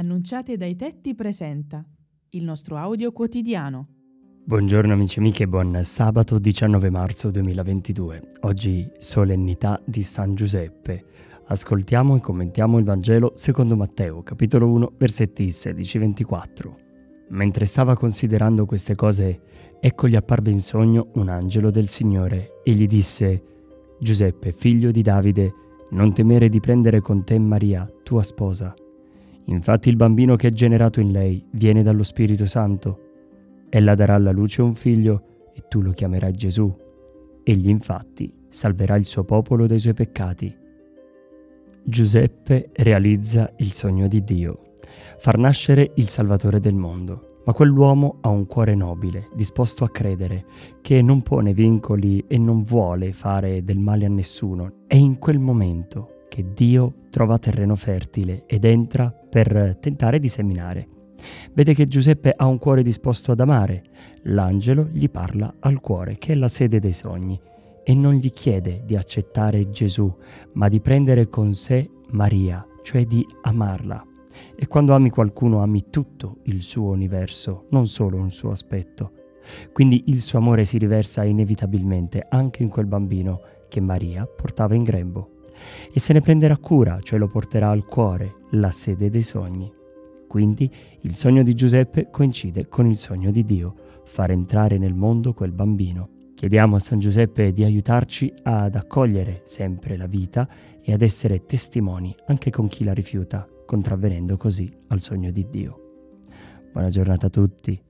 Annunciate dai tetti presenta il nostro audio quotidiano. Buongiorno amici e amiche, buon sabato 19 marzo 2022. Oggi solennità di San Giuseppe. Ascoltiamo e commentiamo il Vangelo secondo Matteo, capitolo 1, versetti 16-24. Mentre stava considerando queste cose, ecco gli apparve in sogno un angelo del Signore e gli disse: Giuseppe, figlio di Davide, non temere di prendere con te Maria, tua sposa Infatti il bambino che è generato in lei viene dallo Spirito Santo. Ella darà alla luce un figlio e tu lo chiamerai Gesù. Egli infatti salverà il suo popolo dai suoi peccati. Giuseppe realizza il sogno di Dio, far nascere il Salvatore del mondo. Ma quell'uomo ha un cuore nobile, disposto a credere, che non pone vincoli e non vuole fare del male a nessuno. E in quel momento che Dio trova terreno fertile ed entra per tentare di seminare. Vede che Giuseppe ha un cuore disposto ad amare. L'angelo gli parla al cuore, che è la sede dei sogni, e non gli chiede di accettare Gesù, ma di prendere con sé Maria, cioè di amarla. E quando ami qualcuno ami tutto il suo universo, non solo un suo aspetto. Quindi il suo amore si riversa inevitabilmente anche in quel bambino che Maria portava in grembo e se ne prenderà cura, cioè lo porterà al cuore, la sede dei sogni. Quindi il sogno di Giuseppe coincide con il sogno di Dio, far entrare nel mondo quel bambino. Chiediamo a San Giuseppe di aiutarci ad accogliere sempre la vita e ad essere testimoni anche con chi la rifiuta, contravvenendo così al sogno di Dio. Buona giornata a tutti.